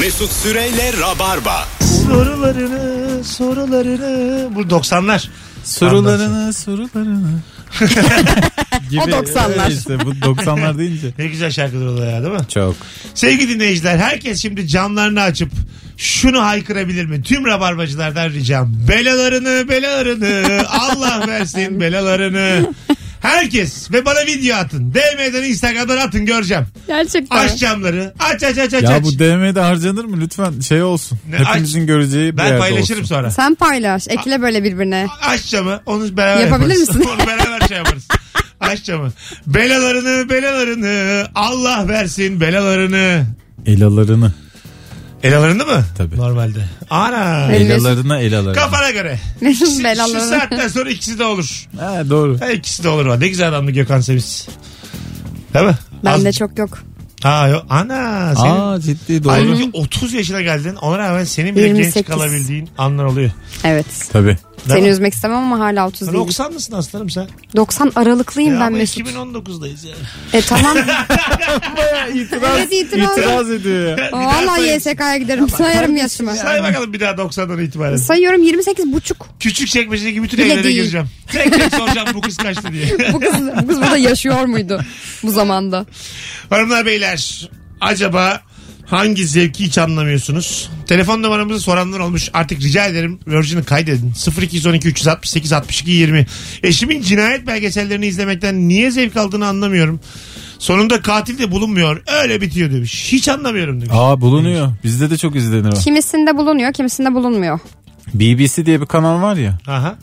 Mesut Süreyle Rabarba. Sorularını sorularını. Bu 90'lar. Sorularını sorularını. Gibi. O 90'lar. Evet işte bu 90'lar deyince. Ne güzel şarkılar oluyor ya değil mi? Çok. Sevgili dinleyiciler herkes şimdi camlarını açıp şunu haykırabilir mi? Tüm rabarbacılardan ricam. Belalarını belalarını Allah versin belalarını. Herkes ve bana video atın. DM'den Instagram'dan atın göreceğim. Gerçekten. Aç camları. Aç aç aç aç. Ya aç. bu DM'de harcanır mı? Lütfen şey olsun. Ne, Hepimizin aç. göreceği bir ben yerde paylaşırım olsun. sonra. Sen paylaş. Ekle böyle birbirine. Aç camı. Onu beraber Yapabilir yaparız. misin? Onu beraber şey yaparız. Aç camı. Belalarını belalarını Allah versin belalarını. Elalarını. Elalarını mı? Tabii. Normalde. Ana. Elalarına elalarını. Kafana göre. Mesut Şu, şu belalarını. saatten sonra ikisi de olur. Ha, doğru. Ha, ikisi de olur. Ne güzel adamdı Gökhan Semiz. Değil mi? Az- Bende çok yok. Ha yok. Ana. Senin... Aa ciddi doğru. Halbuki 30 yaşına geldin. Ona rağmen senin bile genç 28. kalabildiğin anlar oluyor. Evet. Tabii. Seni mi? üzmek istemem ama hala 30 değil. 90 mısın aslanım sen? 90 aralıklıyım Ya ben ama Mesut. 2019'dayız yani. E tamam. İtiraz, Evet, itiraz. itiraz ediyor ya. Valla. YSK'ya giderim. Sayarım yaşımı. Say bakalım bir daha 90'dan itibaren. Sayıyorum 28 buçuk. Küçük çekmecedeki bütün Bile evlere değil. gireceğim. Tek tek soracağım bu kız kaçtı diye. Bu kız, bu kız burada yaşıyor muydu bu zamanda? Hanımlar beyler acaba hangi zevki hiç anlamıyorsunuz? Telefon numaramızı soranlar olmuş. Artık rica ederim Virgin'i kaydedin. 0212 368 62 20. Eşimin cinayet belgesellerini izlemekten niye zevk aldığını anlamıyorum. Sonunda katil de bulunmuyor. Öyle bitiyor demiş. Hiç anlamıyorum demiş. Aa bulunuyor. Bizde de çok izlenir o. Kimisinde bulunuyor kimisinde bulunmuyor. BBC diye bir kanal var ya. Aha.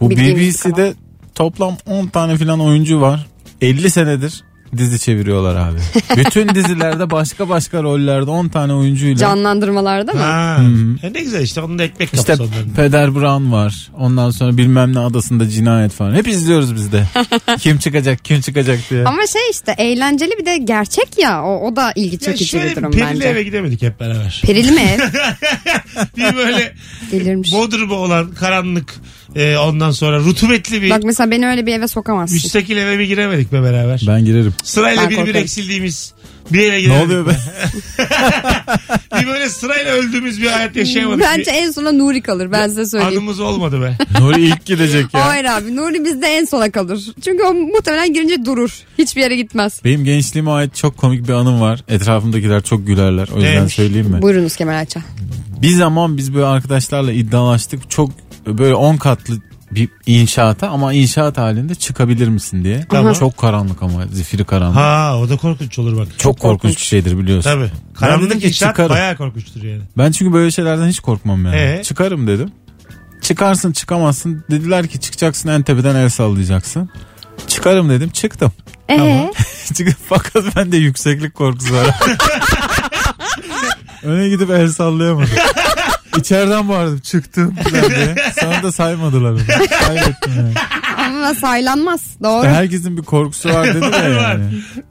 Bu Bildiğimiz BBC'de toplam 10 tane filan oyuncu var. 50 senedir dizi çeviriyorlar abi. Bütün dizilerde başka başka rollerde 10 tane oyuncuyla. Canlandırmalarda mı? Ha. E ne güzel işte onun da ekmek işte kapısı onların. Peder Brown var. Ondan sonra bilmem ne adasında cinayet falan. Hep izliyoruz biz de. kim çıkacak kim çıkacak diye. Ama şey işte eğlenceli bir de gerçek ya o, o da ilgi çekici şöyle bir durum perili bence. eve gidemedik hep beraber. Perili mi ev? bir böyle Delirmiş. bodrumu olan karanlık e, ondan sonra rutubetli bir Bak mesela beni öyle bir eve sokamazsın. müstakil eve bir giremedik be beraber. Ben girerim. Sırayla Ben bir bir korkarım. eksildiğimiz bir eve Ne giremedik. oluyor be? bir böyle sırayla öldüğümüz bir hayat yaşayamadık. Bence Bir en sona Nuri kalır ben size söyleyeyim. Anımız olmadı be. Nuri ilk gidecek ya. Hayır abi Nuri bizde en sona kalır. Çünkü o muhtemelen girince durur. Hiçbir yere gitmez. Benim gençliğime ait çok komik bir anım var. Etrafımdakiler çok gülerler. O yüzden Neymiş? söyleyeyim mi? Buyurunuz Kemal Ayça. Bir zaman biz böyle arkadaşlarla iddialaştık. Çok böyle 10 katlı bir inşaata ama inşaat halinde çıkabilir misin diye. Tamam. Çok karanlık ama zifiri karanlık. Ha o da korkunç olur bak. çok korkunç bir şeydir biliyorsun. Tabii. Karanlık inşaat bayağı korkunçtur yani. Ben çünkü böyle şeylerden hiç korkmam yani. Ee? Çıkarım dedim. Çıkarsın çıkamazsın. Dediler ki çıkacaksın en tepeden el sallayacaksın. Çıkarım dedim çıktım. Ee, Çık- Fakat bende yükseklik korkusu var. Öne gidip el sallayamadım. İçeriden bağırdım çıktım falan diye. Sonra da saymadılar onu. Kaybettim yani. ama saylanmaz. Doğru. Herkesin bir korkusu var dedi ya yani.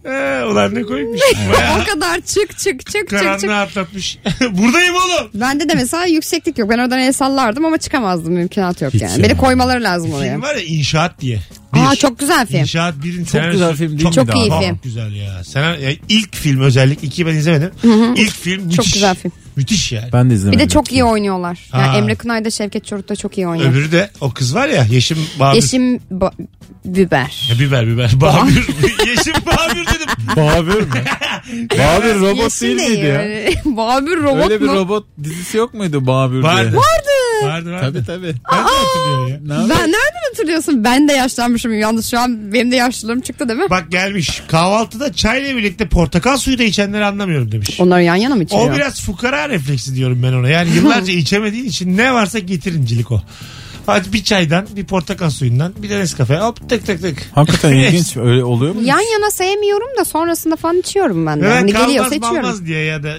Ee, ulan ne koymuş. Bayağı O kadar çık çık çık çık çık. karanlığı atlatmış. Buradayım oğlum. Bende de mesela yükseklik yok. Ben oradan el sallardım ama çıkamazdım. Mümkünat yok Hiç yani. yani. Beni koymaları lazım oraya. Film var ya İnşaat diye. Aa Bir. çok güzel film. İnşaat birin senaryosu güzel film değil çok, mi Çok iyi Çok film. güzel ya. Sen ya ilk film özellikle iki ben izlemedim. İlk film müthiş. Çok güzel film. Müthiş yani. Ben de Bir izlemedim. de çok iyi oynuyorlar. Yani Ha. Emre Kınay da Şevket Çoruk da çok iyi oynuyor. Öbürü de o kız var ya Yeşim Babür. Yeşim ba- biber. Ya biber biber. Babür. Yeşim Babür dedim. Babür mü? Babür robot Yeşim değil miydi ya? Babür robot Öyle bir mu? robot dizisi yok muydu Babür Vardı. diye? Vardı vardı. Tabii tabii. Ben de hatırlıyorum ya. Ne yapayım? Ben nereden hatırlıyorsun? Ben de yaşlanmışım. Yalnız şu an benim de yaşlılığım çıktı değil mi? Bak gelmiş. Kahvaltıda çayla birlikte portakal suyu da içenleri anlamıyorum demiş. Onları yan yana mı içiyor? O biraz fukara refleksi diyorum ben ona. Yani yıllarca içemediğin için ne varsa getirincilik o. Hadi bir çaydan, bir portakal suyundan, bir de Nescafe. Hop tık tık tık. Hakikaten ilginç. Öyle oluyor mu? Yan yana sevmiyorum da sonrasında falan içiyorum ben de. Ve ben hani geliyorsa içiyorum. diye ya da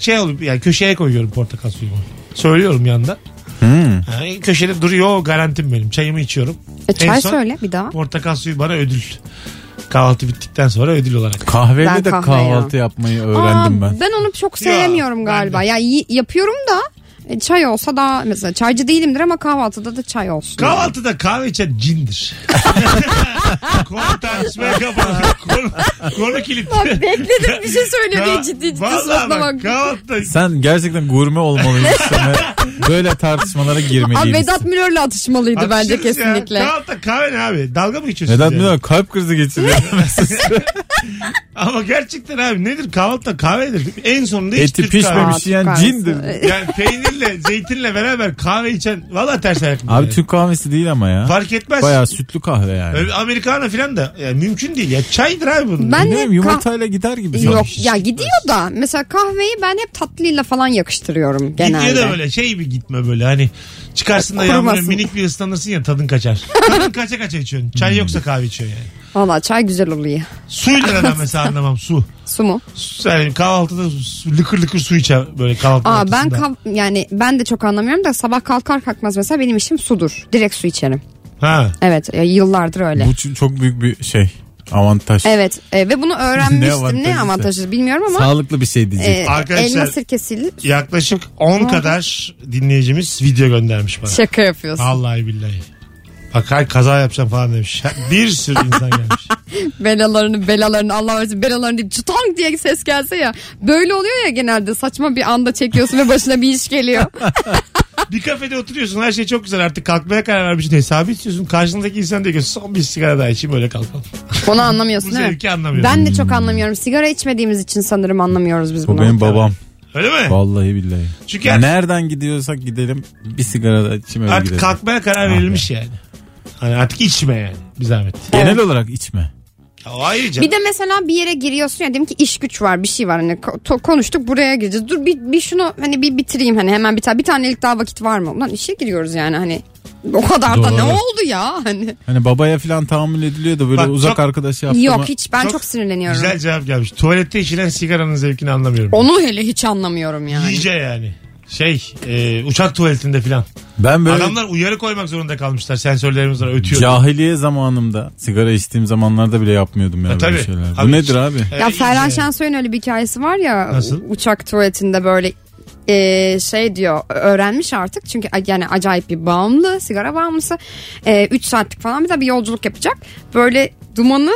şey olup yani köşeye koyuyorum portakal suyumu. Söylüyorum yanda. Hmm. Yani köşede duruyor o garantim benim. Çayımı içiyorum. E, çay En son- söyle bir daha. Portakal suyu bana ödül. Kahvaltı bittikten sonra ödül olarak. Kahveyle Ben de kahve kahvaltı yapmayı öğrendim Aa, ben. ben onu çok sevmiyorum galiba. Ya iyi- yapıyorum da E, çay olsa daha mesela çaycı değilimdir ama kahvaltıda da çay olsun. Kahvaltıda kahve içen cindir. konu tartışmaya kapalı. Konu, konu kilit. Bak bekledim bir şey söyle diye Ka- ciddi ciddi Vallahi suratına bak kahvaltıda Sen gerçekten gurme olmalıymışsın böyle tartışmalara Abi girmeliymişsin. Vedat Milor'la atışmalıydı bence Atışırız ya. kesinlikle. Kahvaltıda kahve ne abi? Dalga mı geçiyorsun? Vedat yani? Milor kalp krizi geçiriyor. Ama gerçekten abi nedir kahvaltıda kahvedir. En sonunda hiç Eti Türk pişmemiş yiyen kahvesi. cindir. Yani peynirle zeytinle beraber kahve içen valla ters ayak. Abi yani. Türk kahvesi değil ama ya. Fark etmez. Bayağı sütlü kahve yani. Öyle Americano falan da yani mümkün değil ya. Çaydır abi bunun. Ben Ne kah- yumurtayla gider gibi. Yok sanki. ya gidiyor da mesela kahveyi ben hep tatlıyla falan yakıştırıyorum genelde. Gidiyor da böyle şey bir gitme böyle hani çıkarsın da Kurumasın. minik bir ıslanırsın ya tadın kaçar. Tadın kaça kaça içiyorsun. Çay yoksa kahve içiyorsun yani. Valla çay güzel oluyor. Suyla ben mesela anlamam su. Su mu? Su- Yani kahvaltıda su- lıkır lıkır su içer böyle kahvaltı Aa ben ortasında. kav- yani ben de çok anlamıyorum da sabah kalkar kalkmaz mesela benim işim sudur. Direkt su içerim. Ha. Evet yıllardır öyle. Bu ç- çok büyük bir şey. Avantaj. Evet e, ve bunu öğrenmiştim. avantajı ne avantajı bilmiyorum ama Sağlıklı bir şey diyecek. e, Arkadaşlar- elma sirkesiyle Yaklaşık 10 kadar dinleyicimiz video göndermiş bana. şaka yapıyorsun. Vallahi billahi. Bak hay kaza yapacağım falan demiş. Bir sürü insan gelmiş. Belalarını belalarını Allah versin belalarını deyip çıtang diye ses gelse ya. Böyle oluyor ya genelde saçma bir anda çekiyorsun ve başına bir iş geliyor. bir kafede oturuyorsun her şey çok güzel artık kalkmaya karar vermişsin hesabı istiyorsun. Karşındaki insan diyor ki son bir sigara daha içeyim öyle kalkalım. Onu anlamıyorsun Bu değil mi? anlamıyorum. Ben de çok anlamıyorum. Sigara içmediğimiz için sanırım anlamıyoruz biz Bu bunu. benim babam. Öyle mi? Vallahi billahi. Çünkü Ya artık, nereden gidiyorsak gidelim bir sigara da içim öyle artık gidelim. kalkmaya karar Ah verilmiş yani. Hani artık içme yani bir zahmet. Genel olarak içme. O ayrıca. Bir de mesela bir yere giriyorsun ya diyelim ki iş güç var bir şey var hani ko- konuştuk buraya gireceğiz. Dur bir, bir şunu hani bir bitireyim hani hemen bir tane bir tanelik daha vakit var mı? Ulan işe giriyoruz yani hani o kadar da Doğru. ne oldu ya hani. Hani babaya falan tahammül ediliyor da böyle Bak, uzak çok- arkadaş yaptı Yok hiç ben çok, Çok sinirleniyorum. Güzel cevap gelmiş. Tuvalette içilen sigaranın zevkini anlamıyorum. Onu hele hiç anlamıyorum yani. İyice yani. Şey e, uçak tuvaletinde filan. Ben böyle Adamlar uyarı koymak zorunda kalmışlar. Sensörlerimiz var ötüyor. cahiliye zamanımda sigara içtiğim zamanlarda bile yapmıyordum ya Ha, böyle tabii. şeyler. Abi, Bu nedir abi? E, Ya Ferhan. Şensoy'un öyle bir hikayesi var ya Nasıl? uçak tuvaletinde böyle e, şey diyor öğrenmiş artık çünkü a- yani acayip bir bağımlı sigara bağımlısı 3 saatlik falan bir de bir yolculuk yapacak böyle dumanı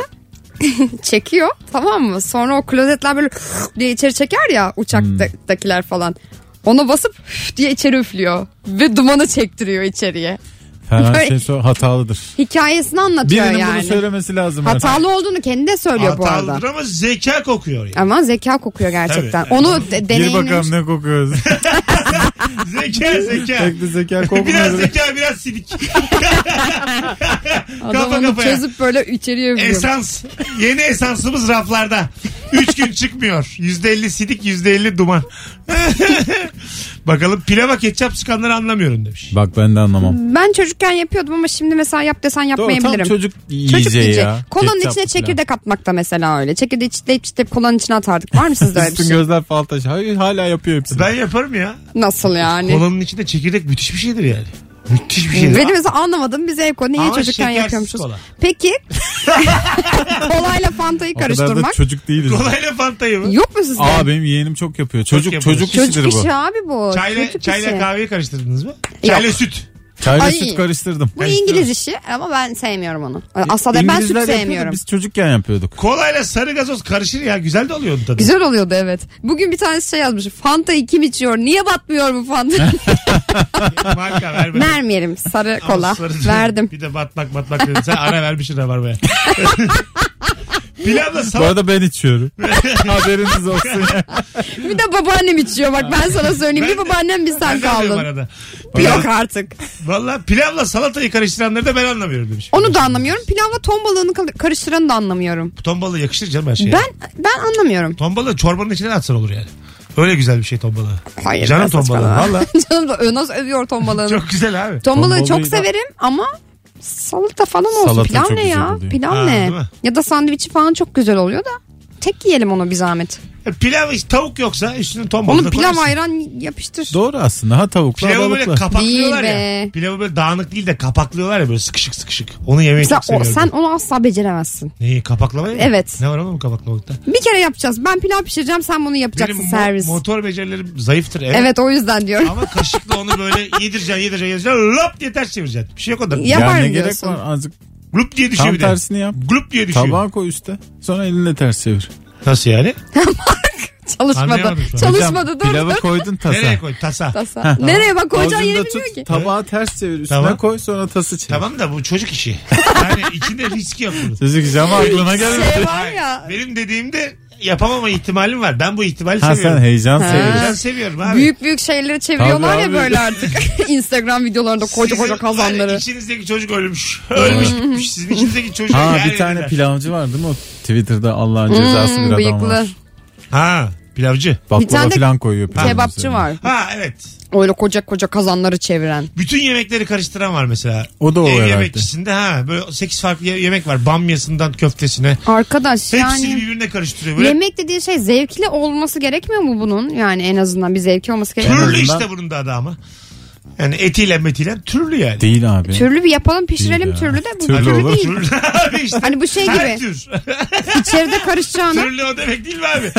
çekiyor tamam mı sonra o klozetler böyle diye içeri çeker ya uçaktakiler falan ona basıp diye içeri üflüyor ve dumanı çektiriyor içeriye Ferhan Böyle- Şensoy hatalıdır. hikayesini anlatıyor Birinin yani bunu söylemesi lazım. artık. hatalı olduğunu kendi de söylüyor bu arada Hatalıdır ama zeka kokuyor yani. ama zeka kokuyor gerçekten Tabii. onu de- Gir deneyimlemiş bakalım ne kokuyoruz. zeka zeka. Tek de zeka biraz kokmuyor. zeka biraz silik. Adam Kafa onu kafaya. çözüp böyle içeriye vuruyor. Esans. Yeni esansımız raflarda. Üç gün çıkmıyor. Yüzde elli sidik yüzde elli duman. Bakalım pilava ketçap sıkanları anlamıyorum demiş. Bak ben de anlamam. Ben çocukken yapıyordum ama şimdi mesela yap desen Doğru, yapmayabilirim. tam çocuk Çocuk yiyeceği ya. Kolanın Ketçap içine falan. çekirdek atmak da mesela öyle. Çekirdeği çitleyip çitleyip kolanın içine atardık. Var mı sizde öyle bir Üstün şey? gözler fal taşı. Hayır hala yapıyor hepsini. Ben yaparım ya. Nasıl yani? Kolanın içinde çekirdek müthiş bir şeydir yani. Müthiş bir şeydir. Benim mesela anlamadım biz ev konu niye Ama çocukken yapıyormuşuz. kola. Peki kolayla fantayı o kadar da karıştırmak. çocuk değiliz. Kolayla fantayı mı? Yok mu sizde? Aa benim yeğenim çok yapıyor. Çocuk çocuk, Çocuk işidir bu. işi abi bu. Çayla, Çocuk çayla işi. kahveyi karıştırdınız mı? Çayla süt. Çayla Ay. süt karıştırdım. Bu İngiliz işi ama ben sevmiyorum onu. Aslında ben süt sevmiyorum. Biz çocukken yapıyorduk. Kolayla sarı gazoz karışır ya. Güzel de oluyor onun tadı. Güzel oluyordu evet. Bugün bir tanesi şey yazmış. Fanta'yı kim içiyor? Niye batmıyor bu Fanta? Marka vermedim. Vermeyelim sarı kola. sarı- Verdim. Bir de batmak batmak dedin. Sen ara vermişsin rabarbaya. Pilavla Bu arada ben içiyorum. Haberiniz olsun. Bir de babaannem içiyor bak ben sana söyleyeyim. Ben Bir babaannem bir sen Ben de alıyorum kaldın. arada. Yok artık. Valla pilavla salatayı karıştıranları da ben anlamıyorum demiş. Onu da anlamıyorum. Pilavla ton balığını kal- karıştıranı da anlamıyorum. Ton balığı yakışır canım her şeye. Ben ben anlamıyorum. Ton balığı çorbanın içine de atsan olur yani. Öyle güzel bir şey ton balığı. Hayır. Canım ben ton balığı. saçmalama. Valla. Canım da nasıl övüyor ton balığını. Çok güzel abi. Ton Ton balığı çok balığıyla- severim ama salata falan olsun. Salata Pilav ne ya? oluyor. Pilav Ha, ne? Ya da sandviçi falan çok güzel oluyor da. Tek yiyelim onu bir zahmet. E, Pilav tavuk yoksa üstüne ton Onun balığı pilav koyarsın. ayran yapıştır. Doğru aslında. Ha tavukla Pilavı böyle balıkla. kapaklıyorlar Değil ya. be. Pilavı böyle dağınık değil de kapaklıyorlar ya böyle sıkışık sıkışık. Onu yemeyi Mesela çok o, seviyorum. sen onu asla beceremezsin. Neyi kapaklamayı mı? Evet. Ne var oğlum kapaklamakta? Bir kere yapacağız. Ben pilav pişireceğim sen bunu yapacaksın Benim mo- servis. motor becerilerim zayıftır. Evet. Evet o yüzden diyorum. Ama kaşıkla onu böyle yedireceksin yedireceksin yedireceksin. Lop diye ters çevireceksin. Bir şey yok onda. Ya- Ya Yaparım ne gerek diyorsun. var azıcık Glup diye düşüyor tam bir de. tersini yap. Glup diye düşüyor. Tabağa koy üste. Sonra elinle ters çevir. Nasıl yani? Çalışmadı. Anlayamadım şu an. Çalışmadı dur. Pilavı koydun tasa. Nereye koy? Tasa. Tasa. Nereye bak koyacağı yeri Ağzında bilmiyor tut, ki. Tabağı ters çevir. Üstüne Tamam. koy sonra tası çevir. Tamam da bu çocuk işi. Yani içinde riski yok bunun. Çocuk cama aklına gelmedi. Şey var ya. Benim dediğimde yapamama ihtimalim var. Ben bu ihtimali Ha seviyorum. sen heyecan Ha. seviyorsun. Ben seviyorum abi. Büyük büyük şeyleri çeviriyorlar Tabii ya abi. böyle artık. Instagram videolarında koca koca Sizin- hani kazanları. içinizdeki çocuk ölmüş. Ölmüş gitmiş. Sizin içinizdeki çocuk. Ha yer bir tane yediler. pilavcı var değil mi o Twitter'da Allah'ın cezası Hmm, bir adam bıyıklı. var. Ha pilavcı. Bir Baklava tane de falan koyuyor. pilavın Kebapçı üzerine. var. Ha evet. Öyle koca koca kazanları çeviren. Bütün yemekleri karıştıran var mesela. O da o Ev herhalde. yemekçisinde ha böyle 8 farklı ye- yemek var. Bamyasından köftesine. Arkadaş Hepsini yani birbirine karıştırıyor. Böyle yemek dediği şey zevkli olması gerekmiyor mu bunun? Yani en azından bir zevki olması gerekiyor. türlü azından- işte bunun da adı ama. Yani etiyle metiyle türlü yani. Değil abi. Türlü bir yapalım pişirelim Değil ya. türlü de bu Türlü türlü, olur. değil. Türlü abi işte. Hani bu şey Her gibi tür. içeride karışacağına Türlü o demek değil mi abi?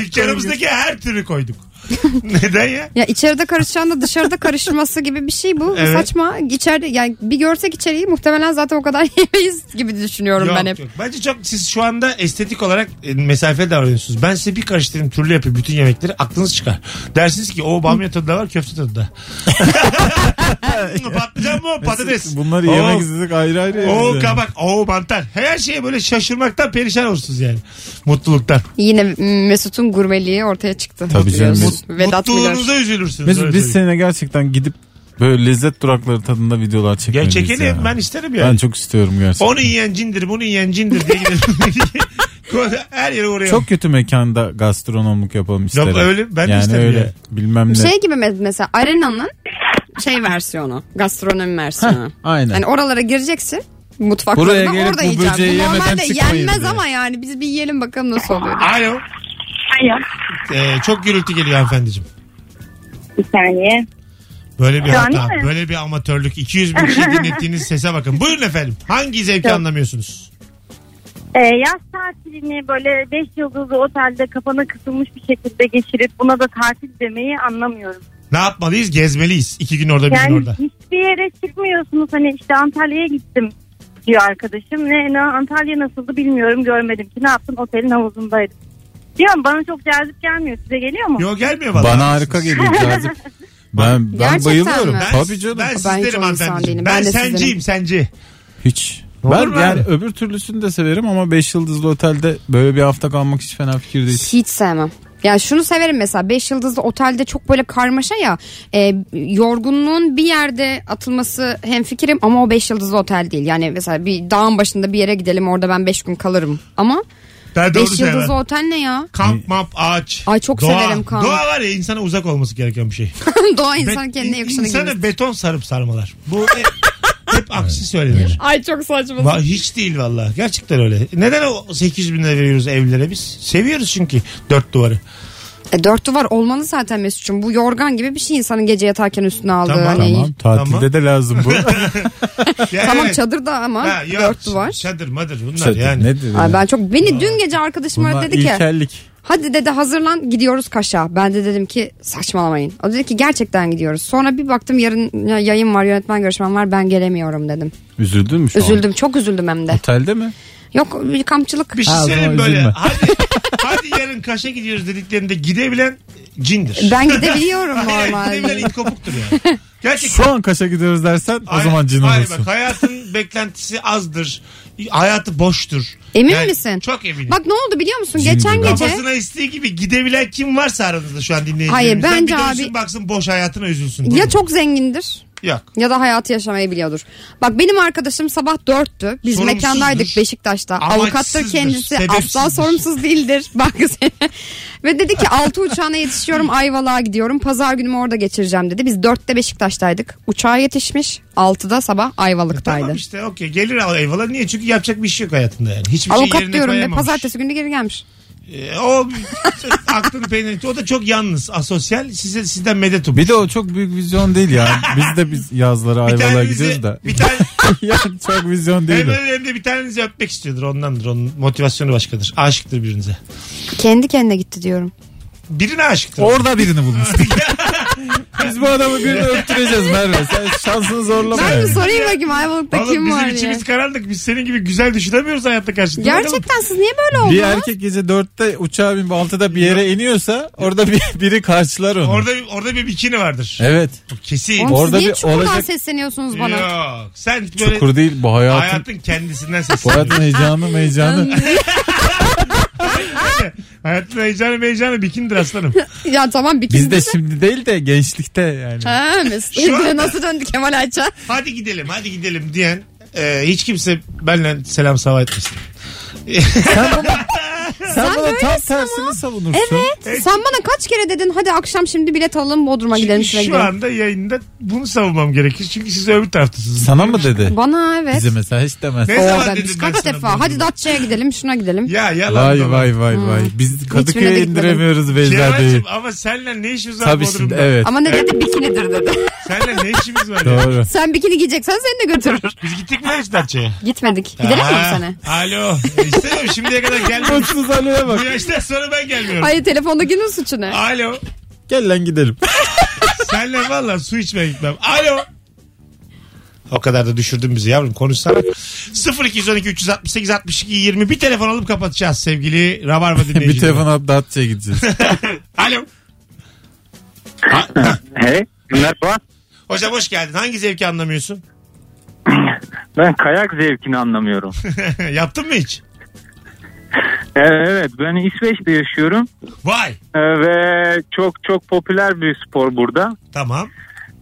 Dükkanımızdaki her türü koyduk. Neden ya? ya içeride karışacağına dışarıda karışması gibi bir şey bu. Evet. Saçma. İçeride yani bir görsek içeriği muhtemelen zaten o kadar yemeyiz gibi düşünüyorum Yok, ben hep. yok. Bence çok siz şu anda estetik olarak e, mesafeli davranıyorsunuz. Ben size bir karıştırayım türlü yapayım bütün yemekleri aklınız çıkar. Dersiniz ki o bamya tadı da var köfte tadı da. Patlıcan mı o patates? Bunları Oo, yemek istedik ayrı ayrı O yani. kabak, o mantar. Her şeye böyle şaşırmaktan perişan olursunuz yani. Mutluluktan. Yine Mesut'un gurmeliği ortaya çıktı. Tabii canım. Biliyorsun. Vedat Milor. Mutluluğunuza üzülürsünüz. Mesut öyle biz söyleyeyim. seninle gerçekten gidip böyle lezzet durakları tadında videolar Ya çekmeliyiz çekelim ya. ben isterim yani. Ben çok istiyorum gerçekten. Onu yiyen cindir, bunu yiyen cindir diye gidelim. Her yere uğrayalım. Çok kötü mekanda gastronomluk yapalım isterim. öyle, ben de yani isterim öyle yani. bilmem ne. Şey gibi me- mesela Arena'nın şey versiyonu. Gastronomi versiyonu. Aynen. Hani oralara gireceksin. Mutfaklarına Buraya gelip orada bu yiyeceğim. böceği Bu yemeden normalde çıkmayın yenmez diye. ama yani biz bir yiyelim bakalım nasıl oluyor. Alo. Alo. Ee, çok gürültü geliyor hanımefendiciğim. Bir saniye. Böyle bir Şu hata, mi? böyle bir amatörlük. 200 bin kişi dinlettiğiniz sese bakın. Buyurun efendim. Hangi zevki Yok. anlamıyorsunuz? Ee, yaz tatilini böyle 5 yıldızlı otelde kafana kısılmış bir şekilde geçirip buna da tatil demeyi anlamıyorum. Ne yapmalıyız? Gezmeliyiz. İki gün orada, bir gün Yani orada. hiçbir yere çıkmıyorsunuz. Hani işte Antalya'ya gittim diyor arkadaşım. Ne, ne Antalya nasıldı bilmiyorum görmedim ki. Ne yaptın otelin havuzundaydım. Diyorum bana çok cazip gelmiyor. Size geliyor mu? Yok gelmiyor vallahi. Bana harika geliyor cazip. Ben, ben Gerçekten bayılıyorum. mi? Ben, Tabii canım. Ben Ben hiç o insan hanımefendiciğim. değilim. Ben, Ben de senciyim senci. Hiç. Olur Ben yani abi? öbür türlüsünü de severim ama 5 yıldızlı otelde böyle bir hafta kalmak hiç fena fikir değil. Hiç sevmem. Yani şunu severim mesela 5 yıldızlı otelde çok böyle karmaşa ya e, yorgunluğun bir yerde atılması hem fikrim ama o 5 yıldızlı otel değil. Yani mesela bir dağın başında bir yere gidelim orada ben 5 gün kalırım ama Ben de onu 5 yıldızlı sevmem. otel ne ya? Kamp, map, ağaç. Ay çok doğa. severim kamp. Doğa var ya insana uzak olması gereken bir şey. Doğa insan Bet- kendine yakışanı İnsanı gibi. beton sarıp sarmalar. Bu hep, hep aksi söylenir. Ay çok saçma. Va- Hiç değil valla. Gerçekten öyle. Neden o 800 bin lira veriyoruz evlere biz? Seviyoruz çünkü dört duvarı. E, dört duvar olmalı zaten Mesut'cum. Bu yorgan gibi bir şey insanın gece yatarken üstüne aldığı. Tamam. hani. Tamam tatilde Tamam. de lazım bu. Yani Tamam evet. çadır da ama Ha, yok, dört duvar. Çadır madır bunlar Çadır yani. nedir? Ay ya? ben çok beni dün gece arkadaşım Bunlar dedi ki ilkellik. hadi dedi hazırlan gidiyoruz Kaş'a. Ben de dedim ki saçmalamayın. O dedi ki gerçekten gidiyoruz. Sonra bir baktım yarın ya- yayın var yönetmen görüşmem var ben gelemiyorum dedim. Üzüldün mü şu an? Üzüldüm çok üzüldüm hem de. Otelde mi? Yok bir kampçılık. Bir şey Ha, o söyleyeyim zaman böyle. üzülme. Hadi, hadi yarın Kaş'a gidiyoruz dediklerinde gidebilen cindir. Ben gidebiliyorum normalde. gidebilen it kopuktur yani. Gerçekten. Şu an Kaş'a gidiyoruz dersen o zaman cin hayır olursun. bak hayatın beklentisi azdır. Hayatı boştur. Emin Yani misin? Çok eminim. Bak ne oldu biliyor musun? Cin Geçen gibi. gece Kafasına istediği gibi gidebilen kim varsa aranızda şu an dinleyicilerimizden. Hayır, bence bir dönsün abi- baksın boş hayatına üzülsün. ya çok zengindir Yok. ya da hayatı yaşamayı biliyordur. Bak benim arkadaşım sabah dörttü. Biz Sorumsuzdur. mekandaydık Beşiktaş'ta. Avukattır kendisi. Asla sebepsizdir. sorumsuz değildir. Bak seni. Ve dedi ki altı uçağına yetişiyorum Ayvalık'a gidiyorum. Pazar günümü orada geçireceğim dedi. Biz dörtte Beşiktaş'taydık. Uçağa yetişmiş. Altıda sabah Ayvalık'taydı. Tamam işte okey gelir al eyvallah. Niye? Çünkü yapacak bir şey yok hayatında yani. Hiçbir şey Avukat yerine diyorum ve koyamamış. pazartesi günü geri gelmiş. E, o aklını peynir. O da çok yalnız, asosyal. Size sizden medet ummuş. Bir de o çok büyük vizyon değil ya. Biz de biz yazları Bir tanenizi- gidiyoruz da. Bir tane yani çok vizyon değil hem o. öyle hem de bir tanenizi öpmek istiyordur ondandır. Onun motivasyonu başkadır. Aşıktır birinize. Kendi kendine gitti diyorum. Birine aşıktır. Orada birini bulmuştuk. Biz bu adamı birini öptüreceğiz Merve. Sen şansını zorlama. Ben yani. bir sorayım bakayım Ayvalık'ta Oğlum kim bizim var diye. içimiz karanlık. Biz senin gibi güzel düşünemiyoruz hayatta karşı. Dur bakalım. Gerçekten siz niye böyle Bir oldunuz? erkek gece dörtte uçağa binip altıda bir yere iniyorsa orada bir, biri karşılar onu. Orada, orada bir bikini vardır. Evet. Kesin. Oğlum Orada siz niye bir çukurdan olacak- sesleniyorsunuz bana? Yok. Sen böyle Çukur değil bu hayatın. hayatın kendisinden Bu sesleniyorsun. hayatın heyecanı heyecanı. hayatın heyecanı heyecanı bikinidir aslanım. Ya tamam bir Biz de şimdi değil de gençlikte yani. Ha, anda- Nasıl döndü Kemal Ayça? hadi gidelim hadi gidelim diyen e, hiç kimse benimle selam sabah etmesin. Sen bunu, sen bunu tam böylesin tersini savunursun. Evet. Sen bana kaç kere dedin hadi akşam şimdi bilet alalım Bodrum'a gidelim şu gidelim. anda yayında bunu savunmam gerekir. Çünkü siz öbür taraftasınız. Sana mı dedi? Bana evet. Bize mesela hiç demez. Ne zaman ben kaç sana defa hadi Datça'ya gidelim şuna gidelim. Ya yalan Vay vay vay vay. Biz Kadıköy'e indiremiyoruz Beyza'yı. Kemal'cim ama seninle ne işimiz var Tabii Bodrum'da? şimdi evet. Ama ne dedi bikinidir dedi. Seninle ne işimiz var? Doğru. Sen bikini giyeceksen seni de götürür. Biz gittik mi hiç Datça'ya? Gitmedik. Gidelim mi bu sene? Alo. İstemiyorum şimdiye kadar gelmemiş. Ali'ye bak. Bu yaştan sonra ben gelmiyorum. Hayır telefondakinin suçu ne? Alo. Gel lan gidelim. Senle valla su içmeye gitmem. Alo. O kadar da düşürdün bizi yavrum konuşsana. 0212 368 62 20 bir telefon alıp kapatacağız sevgili Rabarba dinleyicileri. bir telefon alıp Datça'ya gideceğiz. Alo. Hey, merhaba. Hocam hoş geldin. Hangi zevki anlamıyorsun? Ben kayak zevkini anlamıyorum. Yaptın mı hiç? Ee, evet, ben İsveç'te yaşıyorum Vay. Ee, ve çok çok popüler bir spor burada. Tamam.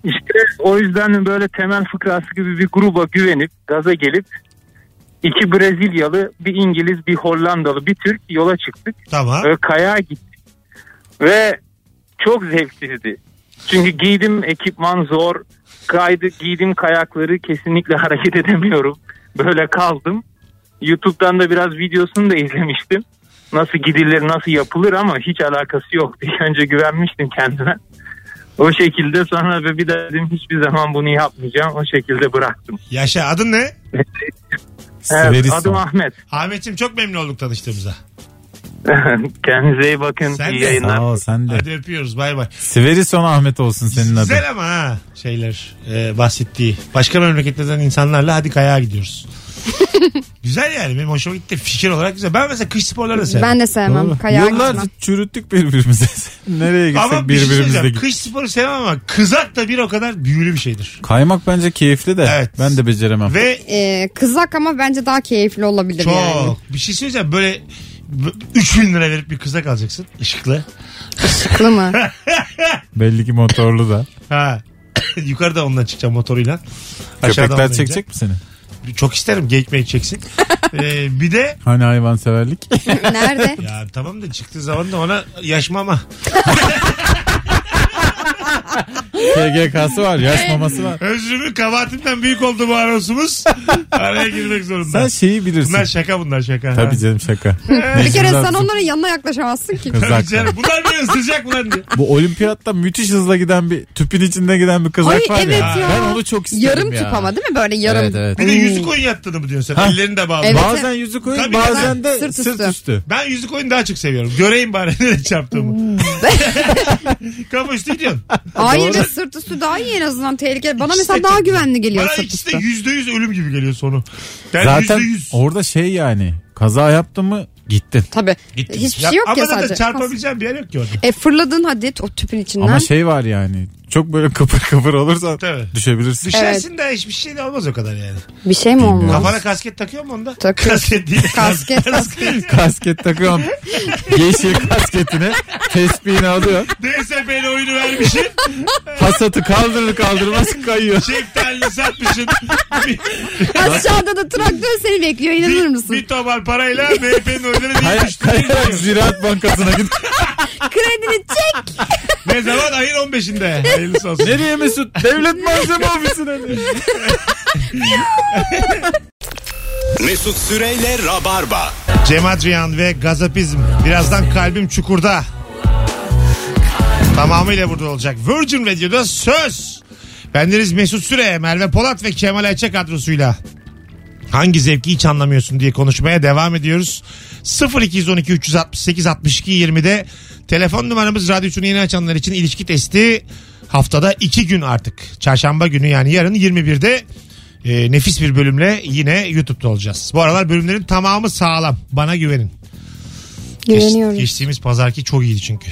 İşte o yüzden böyle temel fıkrası gibi bir gruba güvenip gaza gelip iki Brezilyalı, bir İngiliz, bir Hollandalı, bir Türk yola çıktık. Tamam. Ve kayağa gittik. Ve çok zevksizdi. Çünkü giydim ekipman zor. Kaydı giydim kayakları kesinlikle hareket edemiyorum. Böyle kaldım. YouTube'dan da biraz videosunu da izlemiştim. Nasıl gidilir, nasıl yapılır ama hiç alakası yoktu. Önce güvenmiştim kendime. O şekilde sonra bir de dedim hiçbir zaman bunu yapmayacağım. O şekilde bıraktım. Yaşa adın ne? Evet, adım. Ahmet. Ahmetciğim çok memnun olduk tanıştığımıza. Kendinize iyi bakın. Sen iyi de. yayınlar. Sağ ol sen de. Hadi öpüyoruz bay bay. Siverison Ahmet olsun senin adın. Güzel ama ha şeyler e, bahsettiği. Başka memleketlerden insanlarla hadi kayağa gidiyoruz. Güzel yani benim hoşuma gitti. Fikir olarak güzel. Ben mesela kış sporları da severim. Ben de sevmem. Doğru. Kayağa Yıllarca gitmem. çürüttük birbirimize. Nereye gitsek ama bir şey birbirimizle söyleyeceğim. git. Kış sporu sevmem ama kızak da bir o kadar büyülü bir şeydir. Kaymak bence keyifli de Evet. ben de beceremem. Ve Ee, kızak ama bence daha keyifli olabilir çok yani. bir şey söyleyeceğim böyle 3000 lira verip bir kızak alacaksın ışıklı. Sıklı mı? Belli ki motorlu da. Ha. Yukarıda ondan çıkacağım motoruyla. Aşağıdan Köpekler ondan çekecek mi seni? Çok isterim geyik meyik çeksin. ee, bir de Hani hayvanseverlik? Nerede? ya tamam da çıktığı zaman da ona yaşmama. SGK'sı var, yaş maması var. Özrümün kabahatimden büyük oldu bu anonsumuz. Araya girmek zorunda. Sen şeyi bilirsin. Bunlar şaka bunlar şaka. Tabii Ha. canım şaka. Bir kere sen onların yanına yaklaşamazsın ki. Kızak. Tabii canım. Bunlar beni ısıracak lan diye. Bu olimpiyatta müthiş hızla giden bir tüpün içinde giden bir kızak Ay var evet ya. ya. Ben onu çok isterim Yarım ya. tüp ama değil mi? Böyle yarım. Evet evet. Bir de yüzük oyun yattığını mı diyorsun sen? Ellerini de bağlı. Evet. Bazen yüzük oyun Tabii bazen de Sırt sırt, üstü. Ben yüzük oyunu daha çok seviyorum. Göreyim bari nereye çarptığımı. Kamu üstü diyorsun. Hayır. Sırt üstü daha iyi en azından tehlikeli. Bana İkisi de mesela daha güvenli geliyor Bana sırt ikisi üstü. de yüzde yüz ölüm gibi geliyor sonu. Yani Zaten yüzde yüz. orada şey yani kaza yaptın mı gittin. Tabii. Hiçbir Ya- şey yok ama ya zaten sadece. çarpabileceğim bir yer yok ki orada. E fırladın hadi o tüpün içinden. Ama şey var yani çok böyle kıpır kıpır olursan Tabii. düşebilirsin. Düşersin de hiçbir şey de olmaz o kadar yani. bir şey mi olmaz? Kafana kasket takıyor mu onda? Takıyor. Kasket değil. Kasket, kasket. Kasket takıyorsun. Yeşil kasketini tespihini alıyor. DSP'li oyunu vermişsin. Hasatı kaldırır kaldırmaz kayıyor. Şeftalini satmışsın. bir, Aşağıda da traktör seni bekliyor inanır bir, mısın? bir tomar parayla MHP'nin oyunları Kay- değişmiş. kayarak Ziraat Bankası'na git. Kredini çek. Ne zaman? Ayın 15'inde. Hayırlısı olsun. Nereye Mesut? Devlet malzeme ofisine. Mesut Süreyle Rabarba. Cem Adrian ve Gazapizm. Birazdan kalbim çukurda. Tamamıyla burada olacak. Virgin Radio'da söz. Bendeniz Mesut Süre, Merve Polat ve Kemal Ayça kadrosuyla. Hangi zevki hiç anlamıyorsun diye konuşmaya devam ediyoruz. 0212 368 62 20'de telefon numaramız radyosunu yeni açanlar için ilişki testi haftada 2 gün artık. Çarşamba günü yani yarın 21'de e, nefis bir bölümle yine YouTube'da olacağız. Bu aralar bölümlerin tamamı sağlam. Bana güvenin. Geç- Güveniyoruz. geçtiğimiz pazarki çok iyiydi çünkü.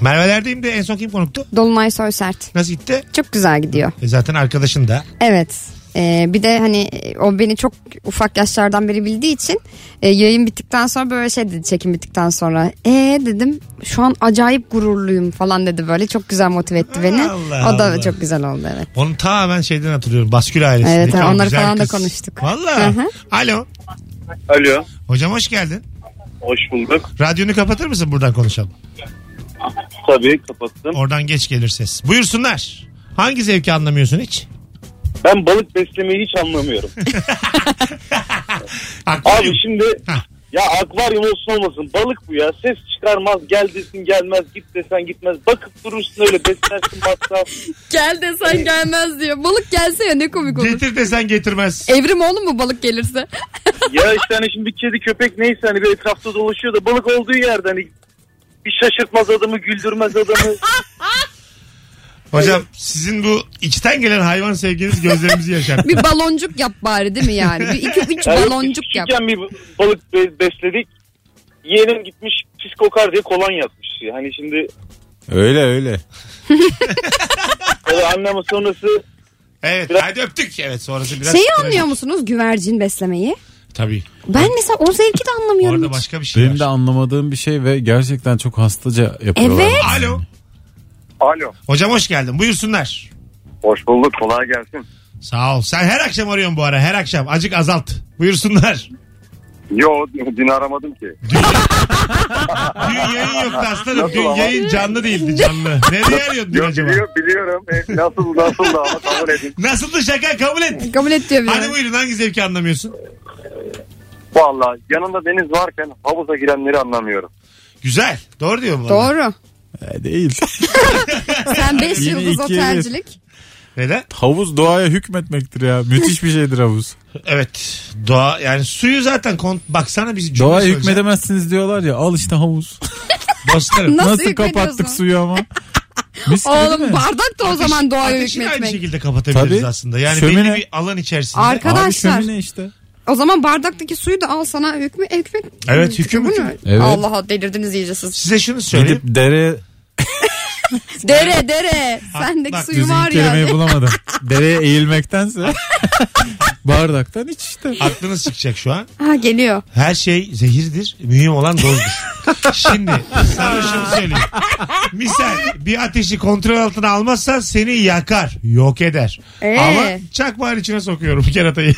Merve'lerdeyim de en son kim konuktu? Dolunay Soysert. Nasıl gitti? Çok güzel gidiyor. E zaten arkadaşın da. Evet. Ee, bir de hani o beni çok ufak yaşlardan beri bildiği için e, yayın bittikten sonra böyle şey dedi çekim bittikten sonra. E dedim şu an acayip gururluyum falan dedi böyle çok güzel motive etti beni. Allah o da Allah. çok güzel oldu evet. Onu tamamen şeyden hatırlıyorum. Baskül ailesindeki Evet, o onları güzel falan da kız. konuştuk. Valla. Alo. Alo. Hocam hoş geldin. Hoş bulduk. Radyonu kapatır mısın buradan konuşalım? Tabii kapattım. Oradan geç gelir ses. Buyursunlar. Hangi zevki anlamıyorsun hiç? Ben balık beslemeyi hiç anlamıyorum. Akvaryum. Abi şimdi Hah. ya akvaryum olsun olmasın balık bu ya. Ses çıkarmaz gel desin gelmez git desen gitmez. Bakıp durursun öyle beslersin masraf. Gel desen gelmez diyor. Balık gelse ya ne komik olur. Getir desen getirmez. Evrim oğlum mu balık gelirse? ya işte hani şimdi kedi köpek neyse hani bir etrafta dolaşıyor da balık olduğu yerde hani bir şaşırtmaz adamı güldürmez adamı. Hocam sizin bu içten gelen hayvan sevginiz gözlerimizi yaşarttı. bir baloncuk yap bari değil mi yani? Bir iki üç Yani baloncuk yap. küçükken bir balık be- besledik. Yeğenim gitmiş pis kokar diye kolonya yapmış. Hani şimdi Öyle öyle. o anneme sonrası Evet Biraz- hadi öptük. Evet sonrası biraz. Şeyi trajik. anlıyor musunuz güvercin beslemeyi? Tabii. Ben mesela o zevki de anlamıyorum. Orada hiç. başka bir şey Benim var. de anlamadığım bir şey ve gerçekten çok hastaca yapıyorlar. Evet. Alo. Alo. Hocam hoş geldin. Buyursunlar. Hoş bulduk. Kolay gelsin. Sağ ol. Sen her akşam arıyorsun bu ara. Her akşam. Acık azalt. Buyursunlar. Yo dün aramadım ki. Dün yayın yoktu aslanım. Nasıl Dün ama? yayın canlı değildi canlı. Nereye arıyordun dün Yo, acaba? biliyor, biliyorum. E, nasıl nasıl da ama kabul edin. Nasıldı şaka kabul et. Kabul et diyor Hadi buyurun hangi zevki anlamıyorsun? Valla yanında deniz varken havuza girenleri anlamıyorum. Güzel. Doğru diyor mu? Doğru. E, değil. Sen 5 Yine yıldız bir. otelcilik. Neden? havuz doğaya hükmetmektir ya. Müthiş bir şeydir havuz. Evet. Doğa yani suyu zaten kont baksana biz cümle Doğaya söyleyeceğim. hükmedemezsiniz diyorlar ya. Al işte havuz. Dostlarım. Nasıl Nasıl hükmediyorsun? kapattık suyu ama. Mis gibi değil Oğlum mi? bardak da o zaman doğaya Ateşi aynı hükmetmek. şekilde kapatabiliriz Tabii. aslında. Yani Şömine. belli bir alan içerisinde. Arka- Abi Arkadaşlar. şömine işte. O zaman bardaktaki suyu da al sana hükmü hükmet. Evet, hüküm, hüküm. ne? Evet. Allah delirdiniz iyice siz. Size şunu söyleyeyim. Gidip dere Dere dere. Sendeki bak, suyu düzgün var kelimeyi yani. bulamadım. Dereye eğilmektense bardaktan iç işte. Aklınız çıkacak şu an. Ha geliyor. Her şey zehirdir. Mühim olan dozdur. Şimdi sana şunu söyleyeyim. Misal bir ateşi kontrol altına almazsan seni yakar. Yok eder. Ee? Ama çakmağın içine sokuyorum keratayı.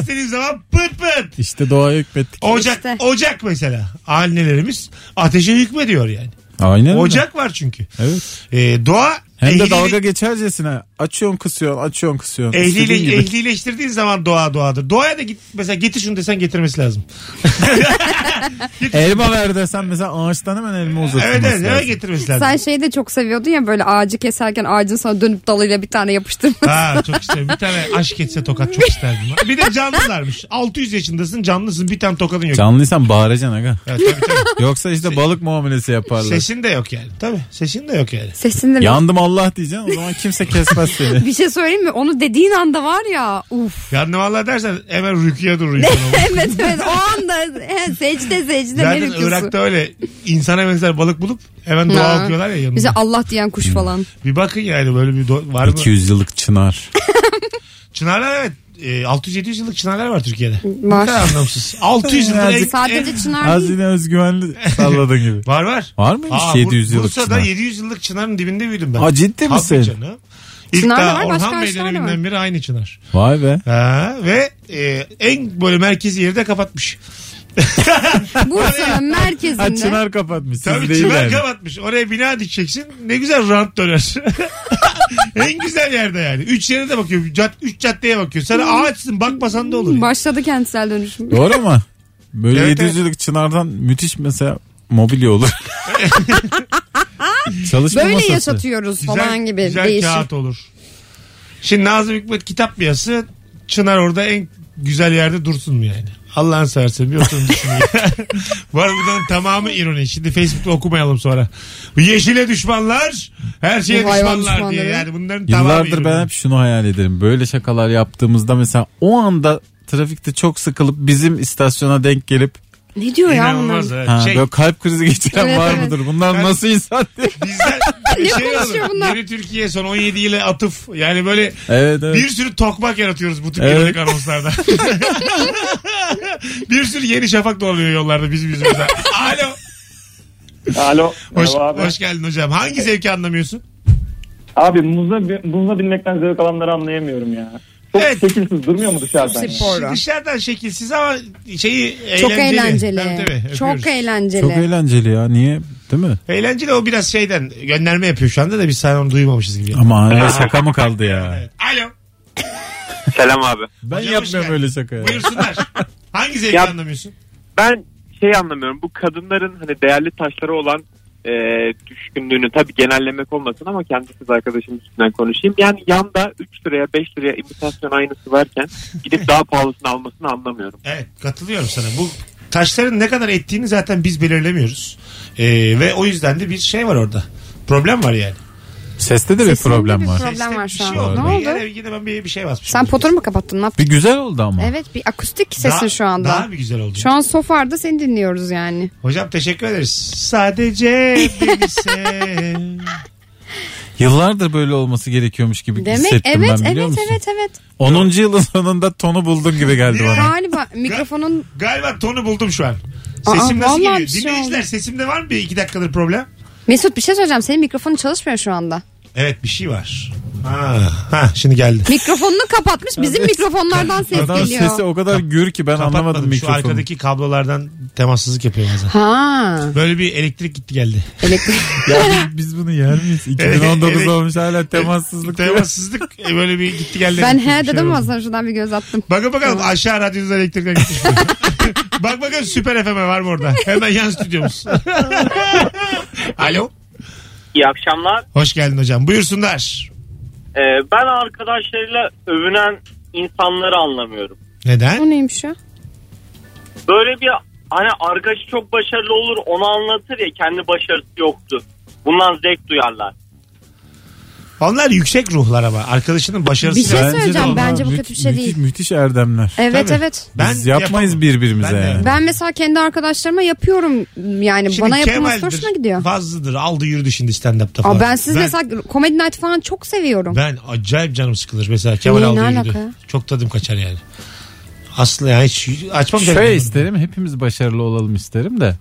İstediğim zaman pıt pıt. İşte doğaya hükmettik. Ocak, İşte. ocak mesela. Annelerimiz ateşe hükmediyor yani. Aynen. Ocak var çünkü. Evet. Ee, doğa Hem de ehliyle- dalga geçercesine açıyorsun kısıyorsun açıyorsun kısıyorsun. Gibi. ehlileştirdiğin zaman doğa doğadır. Doğaya da git mesela getir şunu desen getirmesi lazım. Elma ver desen mesela ağaçtan hemen elma uzatılması evet evet lazım. eve getirmesi lazım. Sen şeyi de çok seviyordun ya böyle ağacı keserken ağacın sana dönüp dalıyla bir tane yapıştırma. Ha çok isterim. Bir tane aşk etse tokat çok isterdim. Bir de canlılarmış. 600 yaşındasın canlısın bir tane tokadın yok. Canlıysan bağıracaksın aga. Evet, tabii, tabii. Yoksa işte balık muamelesi yaparlar. Sesin de yok yani. Tabii sesin de yok yani. Sesinde Yandım Allah diyeceksin o zaman kimse kesmez seni. bir şey söyleyeyim mi? Onu dediğin anda var ya uf. Yandım Allah dersen hemen rüküye dur rüküye. evet evet o anda he, secde secde Zaten ne Irak'ta öyle insana benzer balık bulup hemen dua okuyorlar ya yanında. Bize Allah diyen kuş falan. Bir bakın yani böyle bir do- var mı? 200 yıllık çınar. Çınarlar evet. E, 600-700 yıllık çınarlar var Türkiye'de. Var. Ne kadar anlamsız. 600 yıllık. En- Sadece çınar Az değil. yine özgüvenli salladın gibi. Var var. Var mıymış Aa, 700 Bur- yıllık Bursa'da çınar? 700 yıllık çınarın dibinde büyüdüm ben. Aa, ciddi Tabii misin? canım. İlk Çınar da daha var, başka Orhan ağaçlar da döneminden var. beri aynı çınar. Vay be. Ha, ve e, en böyle merkezi yeri de kapatmış. Bursa'nın merkezinde. Ha Çınar kapatmış. Siz Tabii değil çınar yani. kapatmış. Oraya bina dikeceksin. Ne güzel rant döner. en güzel yerde yani. Üç yere de bakıyor. Cad, üç caddeye bakıyor. Sana ağaçsın bakmasan da olur. ya. Başladı kentsel dönüşüm. Doğru ama böyle Evet, 700'lük Çınar'dan müthiş mesela mobilya olur. Çalışma Böyle masası. yaşatıyoruz falan gibi güzel değişik. kağıt olur. Şimdi Nazım Hikmet kitap piyası Çınar orada en güzel yerde dursun mu yani? Allah'ını seversen bir oturun düşün. Var bunların tamamı ironi. Şimdi Facebook'ta okumayalım sonra. Bu yeşile düşmanlar her şeye Bu hayvan düşmanlar diye. düşmanları. Yani bunların tamamı Yıllardır ben hep şunu hayal ederim. Böyle şakalar yaptığımızda mesela o anda trafikte çok sıkılıp bizim istasyona denk gelip Ne diyor ya bunlar? İnanılmaz. evet. ha, Şey, böyle kalp krizi geçiren Evet, var evet. mıdır? Bunlar Ben- nasıl insan diye. bizden Ne şey konuşuyor olur. bunlar? Yeni Türkiye son 17 ile atıf. Yani böyle Evet evet. bir sürü tokmak yaratıyoruz bu tip Evet. ironik anonslarda. bir sürü yeni şafak dolanıyor yollarda bizim yüzümüzden. Alo. Alo. Hoş, Merhaba abi. hoş geldin hocam. Hangi zevki anlamıyorsun? Abi muzla, muzla binmekten zevk alanları anlayamıyorum ya. Çok Evet. şekilsiz durmuyor mu dışarıdan? ya? Spor. Dışarıdan şekilsiz ama şeyi Çok eğlenceli. eğlenceli. Tabii, öpüyoruz. Çok eğlenceli. Çok eğlenceli ya. Niye? Değil mi? Eğlenceli o biraz şeyden gönderme yapıyor şu anda da biz sen onu duymamışız gibi. Ama hala şaka mı kaldı ya? Evet. Alo. Selam abi. Ben Hocam hoş yapmıyorum geldin. öyle şaka ya. Buyursunlar. Hangi zevki Ya- anlamıyorsun? Ben şey anlamıyorum. Bu kadınların hani değerli taşları olan e, düşkünlüğünü tabii genellemek olmasın ama kendi kız arkadaşım üstünden konuşayım. Yani yanda 3 liraya 5 liraya imitasyon aynısı varken gidip daha pahalısını almasını anlamıyorum. Evet katılıyorum sana. Bu taşların ne kadar ettiğini zaten biz belirlemiyoruz. Ee, ve o yüzden de bir şey var orada. Problem var yani. Seste de bir Sesinde problem bir var. problem var şu şey an. oldu. Ne oldu? Yine, yine ben bir, bir şey basmışım. Sen potunu mu kapattın? Ne yaptın? Bir güzel oldu ama. Evet bir akustik sesin Daha- şu anda. Daha bir güzel oldu. Şu an sofarda seni dinliyoruz yani. Hocam teşekkür ederiz. Sadece beni sev. Yıllardır böyle olması gerekiyormuş gibi Demek hissettim evet ben biliyor evet musun? evet evet. 10. yılın sonunda tonu buldun gibi geldi bana. Galiba mikrofonun Galiba tonu buldum şu an. Aa, Sesim nasıl vallahi geliyor? bir şey Dinleyiciler oldu. sesimde var mı bir iki dakikadır problem? Mesut bir şey söyleyeceğim. Senin mikrofonun çalışmıyor şu anda. Evet bir şey var. Ha, ha şimdi geldi. Mikrofonunu kapatmış. Bizim mikrofonlardan ses Adam geliyor. sesi o kadar gür ki ben anlamadım Kapatmadım şu mikrofonu. arkadaki kablolardan temassızlık yapıyor bazen. Ha. Böyle bir elektrik gitti geldi. Elektrik. Ya biz, biz bunu yer miyiz? 2019 Evet. olmuş hala temassızlık. diyor. Temassızlık e, böyle bir gitti geldi. ben Bir he şey dedim oldu. ama sana şuradan bir göz attım. Bakın bakalım aşağı radyonuzda elektrikler gitmiş mi? Bak bakalım Süper FM'e var mı orada? Hemen yan stüdyomuz. Alo. İyi akşamlar. Hoş geldin hocam. Buyursunlar. Ee, ben arkadaşlarıyla övünen insanları anlamıyorum. Neden? O neymiş ya? Böyle bir hani arkadaşı çok başarılı olur onu anlatır ya kendi başarısı yoktu. Bundan zevk duyarlar. Onlar yüksek ruhlar ama. Arkadaşının başarısı. Bir şey Bence de söyleyeceğim. onlar Bence bu müth- kötü bir şey müthiş, değil. Müthiş erdemler. Evet Tabii. evet. Biz yapmayız yapamam. birbirimize Ben de. yani. Ben mesela kendi arkadaşlarıma yapıyorum. Yani Şimdi bana yapılması Kemal'dir, hoşuna gidiyor. Fazlıdır. Aldı yürüdü şimdi stand-up'ta falan. Aa, ben siz mesela Comedy Night falan çok seviyorum. Ben acayip canım sıkılır. Mesela Kemal Niye, aldı ne yürüdü. alaka ya? Çok tadım kaçar yani. Aslında yani hiç açmam Şöyle isterim hepimiz başarılı olalım isterim de.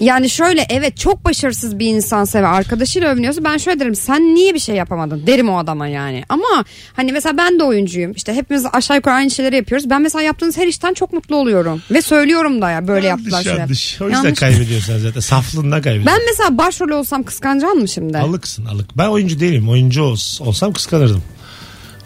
Yani şöyle evet çok başarısız bir insansa ve arkadaşıyla övünüyorsa ben şöyle derim sen niye bir şey yapamadın derim o adama yani. Ama hani mesela ben de oyuncuyum işte hepimiz aşağı yukarı aynı şeyleri yapıyoruz. Ben mesela yaptığınız her işten çok mutlu oluyorum ve söylüyorum da ya böyle yaptılar Yanlış şöyle. yanlış. O yüzden Yanlış. kaybediyorsun zaten. Saflığından kaybediyorsun. Ben mesela başrol olsam kıskanacağım mı şimdi? Alıksın alık. Ben oyuncu değilim. Oyuncu ols- olsam kıskanırdım.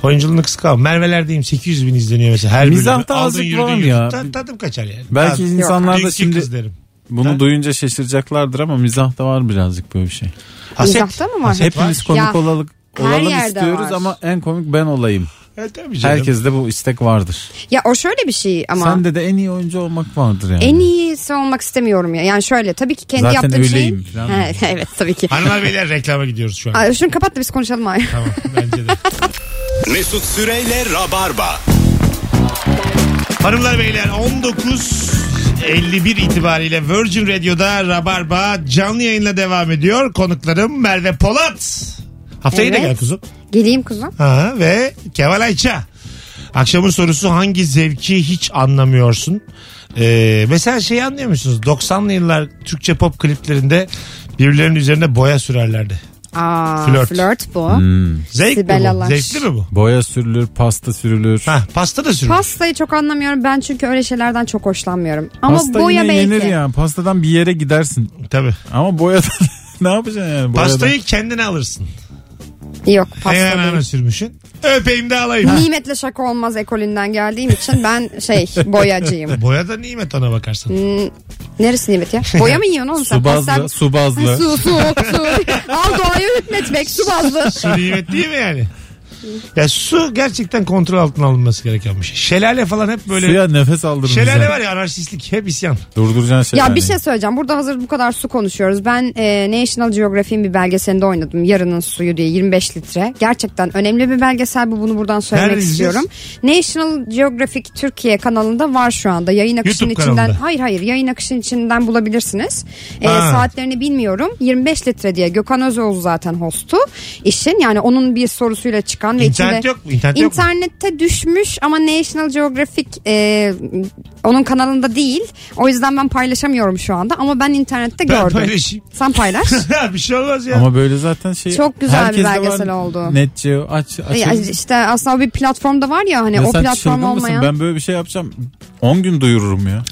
Oyunculuğunu kıskanmam. Merve'lerdeyim 800 bin izleniyor mesela her Mizahta bölümü. Aldın azıcık yürüdün var yürüdün. ya. Ta- tadım kaçar yani. Belki Tadım. insanlar da Dünkü şimdi kız derim. bunu Ha? duyunca şaşıracaklardır ama mizahta var birazcık böyle bir şey. Haset. Mizahta mı var? Haset Hepimiz var. komik Ya, olalım, her olalım yerde istiyoruz var. ama en komik ben olayım. Evet, tabii canım. Herkeste bu istek vardır. Ya o şöyle bir şey ama. Sende de en iyi oyuncu olmak vardır yani. En iyisi olmak istemiyorum ya. Yani şöyle tabii ki kendi Zaten yaptığım öyleyim şeyin. falan Ha, evet tabii ki. Hanımlar beyler reklama gidiyoruz şu an. Ay, Şunu kapat da biz konuşalım ay. tamam bence de. Mesut Süreyle Rabarba. Hanımlar beyler 19.51 itibariyle Virgin Radio'da Rabarba canlı yayınla devam ediyor. Konuklarım Merve Polat. Haftaya da Evet. gel kuzum. Geleyim kuzum. Ha, ve Kemal Ayça. Akşamın sorusu hangi zevki hiç anlamıyorsun? Ee, mesela şey anlıyor musunuz? 90'lı yıllar Türkçe pop kliplerinde birbirlerinin üzerine boya sürerlerdi. Aa, Flört. flört, bu. Hmm. Zevk mi Sibel bu? Alaş. Zevkli mi bu? Boya sürülür, pasta sürülür. Ha, pasta da sürülür. Pastayı çok anlamıyorum ben çünkü öyle şeylerden çok hoşlanmıyorum. Ama Pasta boya yine belki. yenir ya. Pastadan bir yere gidersin. Tabii. Ama boyadan ne yapacaksın yani? Boyadan. Pastayı kendine alırsın. Yok pasta Ayağına değil. sürmüşsün. Öpeyim de alayım. Nimetle şaka olmaz ekolünden geldiğim için ben şey boyacıyım. Boya da nimet ona bakarsan. Hmm, Neresi nimet ya? Boya mı yiyorsun oğlum sen? Su bazlı, su bazlı. su su su. Al doğayı hükmetmek su bazlı. Su nimet değil mi yani? Ya su gerçekten kontrol altına alınması gereken bir şey. Şelale falan hep böyle... Suya nefes aldırır. Şelale var ya anarşistlik hep isyan. Durduracaksın Ya şelaleyi. bir şey söyleyeceğim. Burada hazır bu kadar su konuşuyoruz. Ben e, National Geographic'in bir belgeselinde oynadım. Yarının suyu diye 25 litre. Gerçekten önemli bir belgesel bu. Bunu buradan söylemek Nerede istiyorum. National Geographic Türkiye kanalında var şu anda. Yayın akışının YouTube içinden. kanalında. Hayır hayır yayın akışının içinden bulabilirsiniz. E, saatlerini bilmiyorum. 25 litre diye. Gökhan Özoğlu zaten hostu. işin yani onun bir sorusuyla çıkan ve İnternet içinde yok mu? İnternet yok mu? İnternette düşmüş ama National Geographic e, onun kanalında değil. O yüzden ben paylaşamıyorum şu anda ama ben internette Ben gördüm. paylaşayım. Sen paylaş. bir şey olmaz ya. Ama böyle zaten şey... Çok güzel bir herkeste belgesel var. oldu. Net Geo aç. aç Ya işte aslında o bir platformda var ya hani Ya o sen platform çılgın mısın? olmayan. Ben böyle bir şey yapacağım. 10 gün duyururum ya.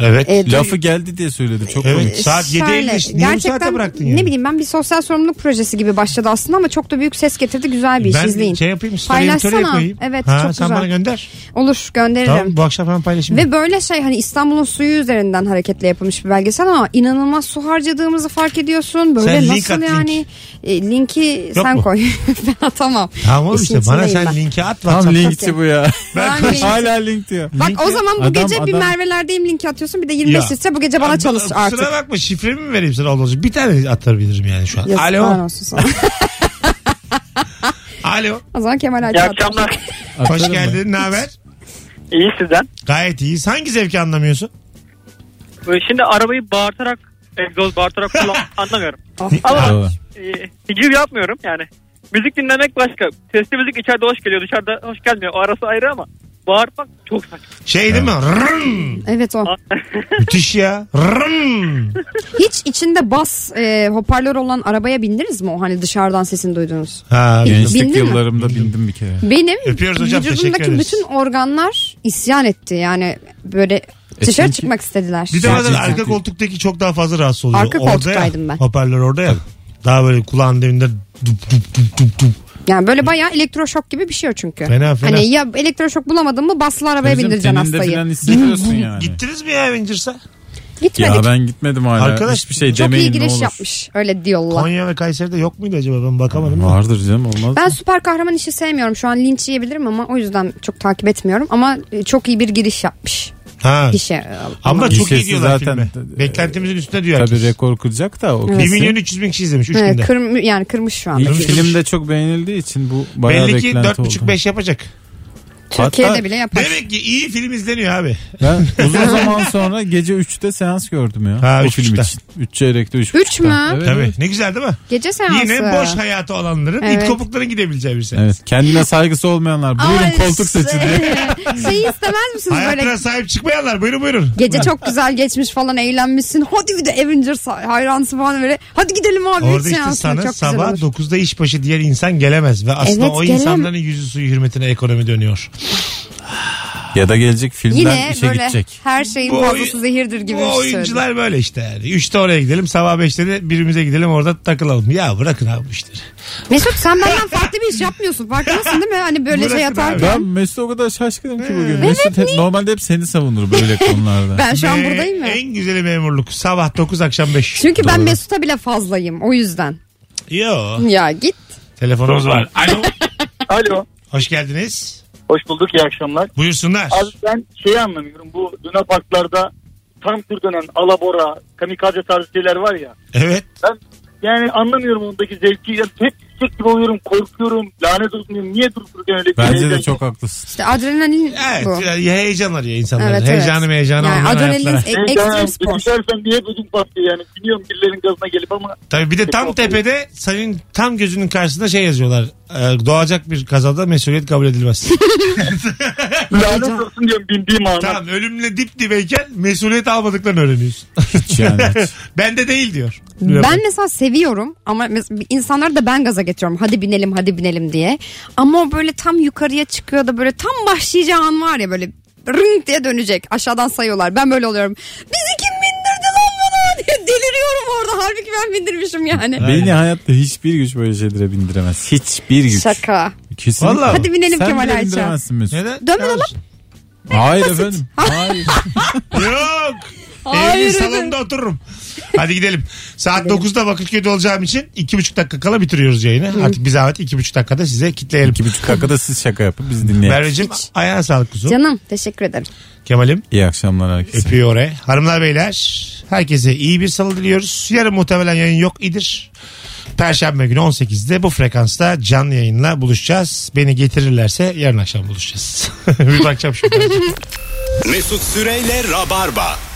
Evet. E, Lafı geldi diye söyledi. Çok Evet. komik. Saat 7.50 Şöyle, niye bu saate gerçekten bıraktın yani? ne bileyim ben bir sosyal sorumluluk projesi gibi başladı aslında ama çok da büyük ses getirdi güzel bir iş ben izleyin. şey yapayım story'e Paylaşsana. koyayım. Evet ha, çok sen güzel. bana gönder. Olur gönderirim. Tamam bu akşam ben paylaşayım. Ve böyle şey hani İstanbul'un suyu üzerinden hareketle yapılmış bir belgesel ama inanılmaz su harcadığımızı fark ediyorsun. Böyle Sen link nasıl at, link. yani E, linki Yok sen mu? koy. ben atamam. Tamam İşin işte bana içindeyim sen ben. linki at Tam WhatsApp'ta. linkçi bu ya. Ben Hala link diyor. Bak o zaman bu Adam- gece bir adam- Merve'lerdeyim linki atıyorsun bir de 25 Ya. litre bu gece bana Aa, çalış Kusura artık. bakma şifremi mi vereyim sana olmaz. Bir tane atabilirim yani şu an. Yazıklar Alo. olsun sana. Alo. o zaman Kemal İyi Ayça akşamlar. Hoş Atarım ben. geldin. Ne haber? İyi sizden. Gayet iyiyiz. Hangi zevki anlamıyorsun? Şimdi arabayı bağırtarak egzoz bağırtarak kullan anlamıyorum. Ama Doğru. e, hiciv yapmıyorum yani. Müzik dinlemek başka. Sesli müzik içeride hoş geliyor dışarıda hoş gelmiyor. O arası ayrı ama bağırmak çok saçma. Şey değil mi? Rrrm. Evet o. Müthiş ya. Rrrm. Hiç içinde bas e, hoparlör olan arabaya bindiniz mi o hani dışarıdan sesini duydunuz? Ha, Gençlik Bindin mi? yıllarımda bindim bir kere. Benim Öpüyoruz hocam, teşekkür vücudumdaki ederiz. bütün organlar isyan etti. Yani böyle dışarı çünkü- çıkmak istediler. Bir de bazen Gerçekten. arka koltuktaki çok daha fazla rahatsız oluyor. Arka Orada koltuktaydım ya, ben. Hoparlör orada ya. Daha böyle kulağın dibinde dup dup dup dup dup. Yani böyle bayağı elektroşok gibi bir şey o çünkü. Fena, fena. Hani ya elektroşok bulamadın mı baslı arabaya Bizim bindireceksin hastayı. hissediyorsun yani. Gittiniz mi ya Avengers'a? Gitmedik. Ya ben gitmedim hala. Arkadaş, Hiçbir şey Çok demeyin iyi giriş yapmış. Öyle diyorlar. Konya ve Kayseri'de yok muydu acaba ben bakamadım. da. Vardır canım olmaz. Ben mı? süper kahraman işi sevmiyorum. Şu an linç yiyebilirim ama o yüzden çok takip etmiyorum. Ama e, çok iyi bir giriş yapmış. Ha. Gişe. Ama çok iyi Gişesi diyorlar zaten- filme. Beklentimizin üstünde diyor Tabii herkes. rekor kıracak da o 1 kesin. milyon 300 bin kişi izlemiş 3 Evet, günde. kırm- yani kırmış şu anda. İlk film de çok beğenildiği için bu bayağı Belli ki beklenti oldu. 4,5-5 yapacak. Türkiye'de Hatta- bile yapar. Demek ki iyi film izleniyor abi. Ben uzun zaman sonra gece 3'te seans gördüm ya. Ha, o üç film buçukta. için. 3 çeyrekte 3 Üç mü? Evet, Tabii. evet. Ne güzel değil mi? Gece seansı. Yine boş hayatı olanların Evet. it kopukların gidebileceği bir seans. Evet. Kendine saygısı olmayanlar. Buyurun Ay, koltuk seçin diye. Şey istemez misiniz Hayatına böyle sahip çıkmayanlar buyurun buyurun. Gece çok güzel geçmiş falan eğlenmişsin. Hadi bir de Avengers hayransı falan böyle. Hadi gidelim abi. Orada işte seansına. sana çok güzel sabah olur. 9'da işbaşı diğer insan gelemez. Ve aslında Evet, o gelem- insanların yüzü suyu hürmetine ekonomi dönüyor. Ya da gelecek filmden Yine işe böyle gidecek. her şeyin Bu fazlası zehirdir gibi Bu bir şey söyledim. oyuncular böyle işte yani. 3'te oraya gidelim sabah 5'te de birimize gidelim orada takılalım. Ya bırakın abi bu işleri. Mesut sen benden farklı bir iş yapmıyorsun. Farkındasın değil mi? Hani böyle Bırakın şey abi. yatarken. Ben Mesut o kadar şaşkınım ki bugün. Mesut hep, normalde hep seni savunur böyle konularda. Ben şu an Ve buradayım ya. En güzeli memurluk. Sabah 9 akşam 5. Çünkü ben. Mesut'a bile fazlayım. O yüzden. Yo. Ya git. Telefonumuz var. Alo. Alo. Hoş geldiniz. Hoş bulduk iyi akşamlar. Buyursunlar. Abi ben şeyi anlamıyorum. Bu Luna Parklarda tam tur dönen alabora, kamikaze tarzı şeyler var ya. Evet. Yani anlamıyorum ondaki zevki. Hep yüksek gibi oluyorum, korkuyorum, lanet olsun diyorum. Niye durup dururken öyle Bence de heyecan- çok haklısın. İşte adrenalin Evet. bu. ya- Heyecan arıyor insanlar. Evet, Heyecanı evet. heyecanı Yani olmayan adrenalin hayatlara. e- Heyecan, ekstrem spor. Düşersen diye ödüm patlıyor yani. Biliyorum birilerinin gazına gelip ama Tabii bir de tam tepede senin tam gözünün karşısında şey yazıyorlar. Ee, doğacak bir kazada mesuliyet kabul edilmez. Lanet olsun diyorum bindiğim ana. Tamam ölümle dip dibeyken mesuliyet almadıklarını öğreniyorsun. Hiç yani. Bende değil diyor. Ben mesela seviyorum ama mes- insanları da ben gaza getiriyorum. Hadi binelim hadi binelim diye. Ama o böyle tam yukarıya çıkıyor da böyle tam başlayacağı an var ya böyle rıng diye dönecek. Aşağıdan sayıyorlar. Ben böyle oluyorum. Bizi kim bindirdi lan bana diye deliriyorum orada. Halbuki ben bindirmişim yani. Beni hayatta hiçbir güç böyle şeylere bindiremez. Hiçbir güç. Şaka. Kesinlikle. Vallahi. Hadi binelim Sen Kemal bile Ayça. bindiremezsin Mesut. Neden? Dönme lan. Hayır efendim. Hayır. Yok. Hayır Evin efendim. salonunda otururum. Hadi gidelim. Saat 9'da Bakırköy'de olacağım için 2,5 dakika kala bitiriyoruz yayını. Artık bir zahmet 2,5 dakikada size kitleyelim. İki buçuk dakikada siz şaka yapıp biz dinleyelim. Merveciğim ayağına sağlık kuzum. Canım teşekkür ederim. Kemal'im İyi akşamlar herkese. öpüyor oraya. Hanımlar beyler herkese iyi bir salı diliyoruz. Yarın muhtemelen yayın yok idir. Perşembe günü 18'de bu frekansta canlı yayınla buluşacağız. Beni getirirlerse yarın akşam buluşacağız. bir bakacağım şimdi. Mesut Süreyle Rabarba.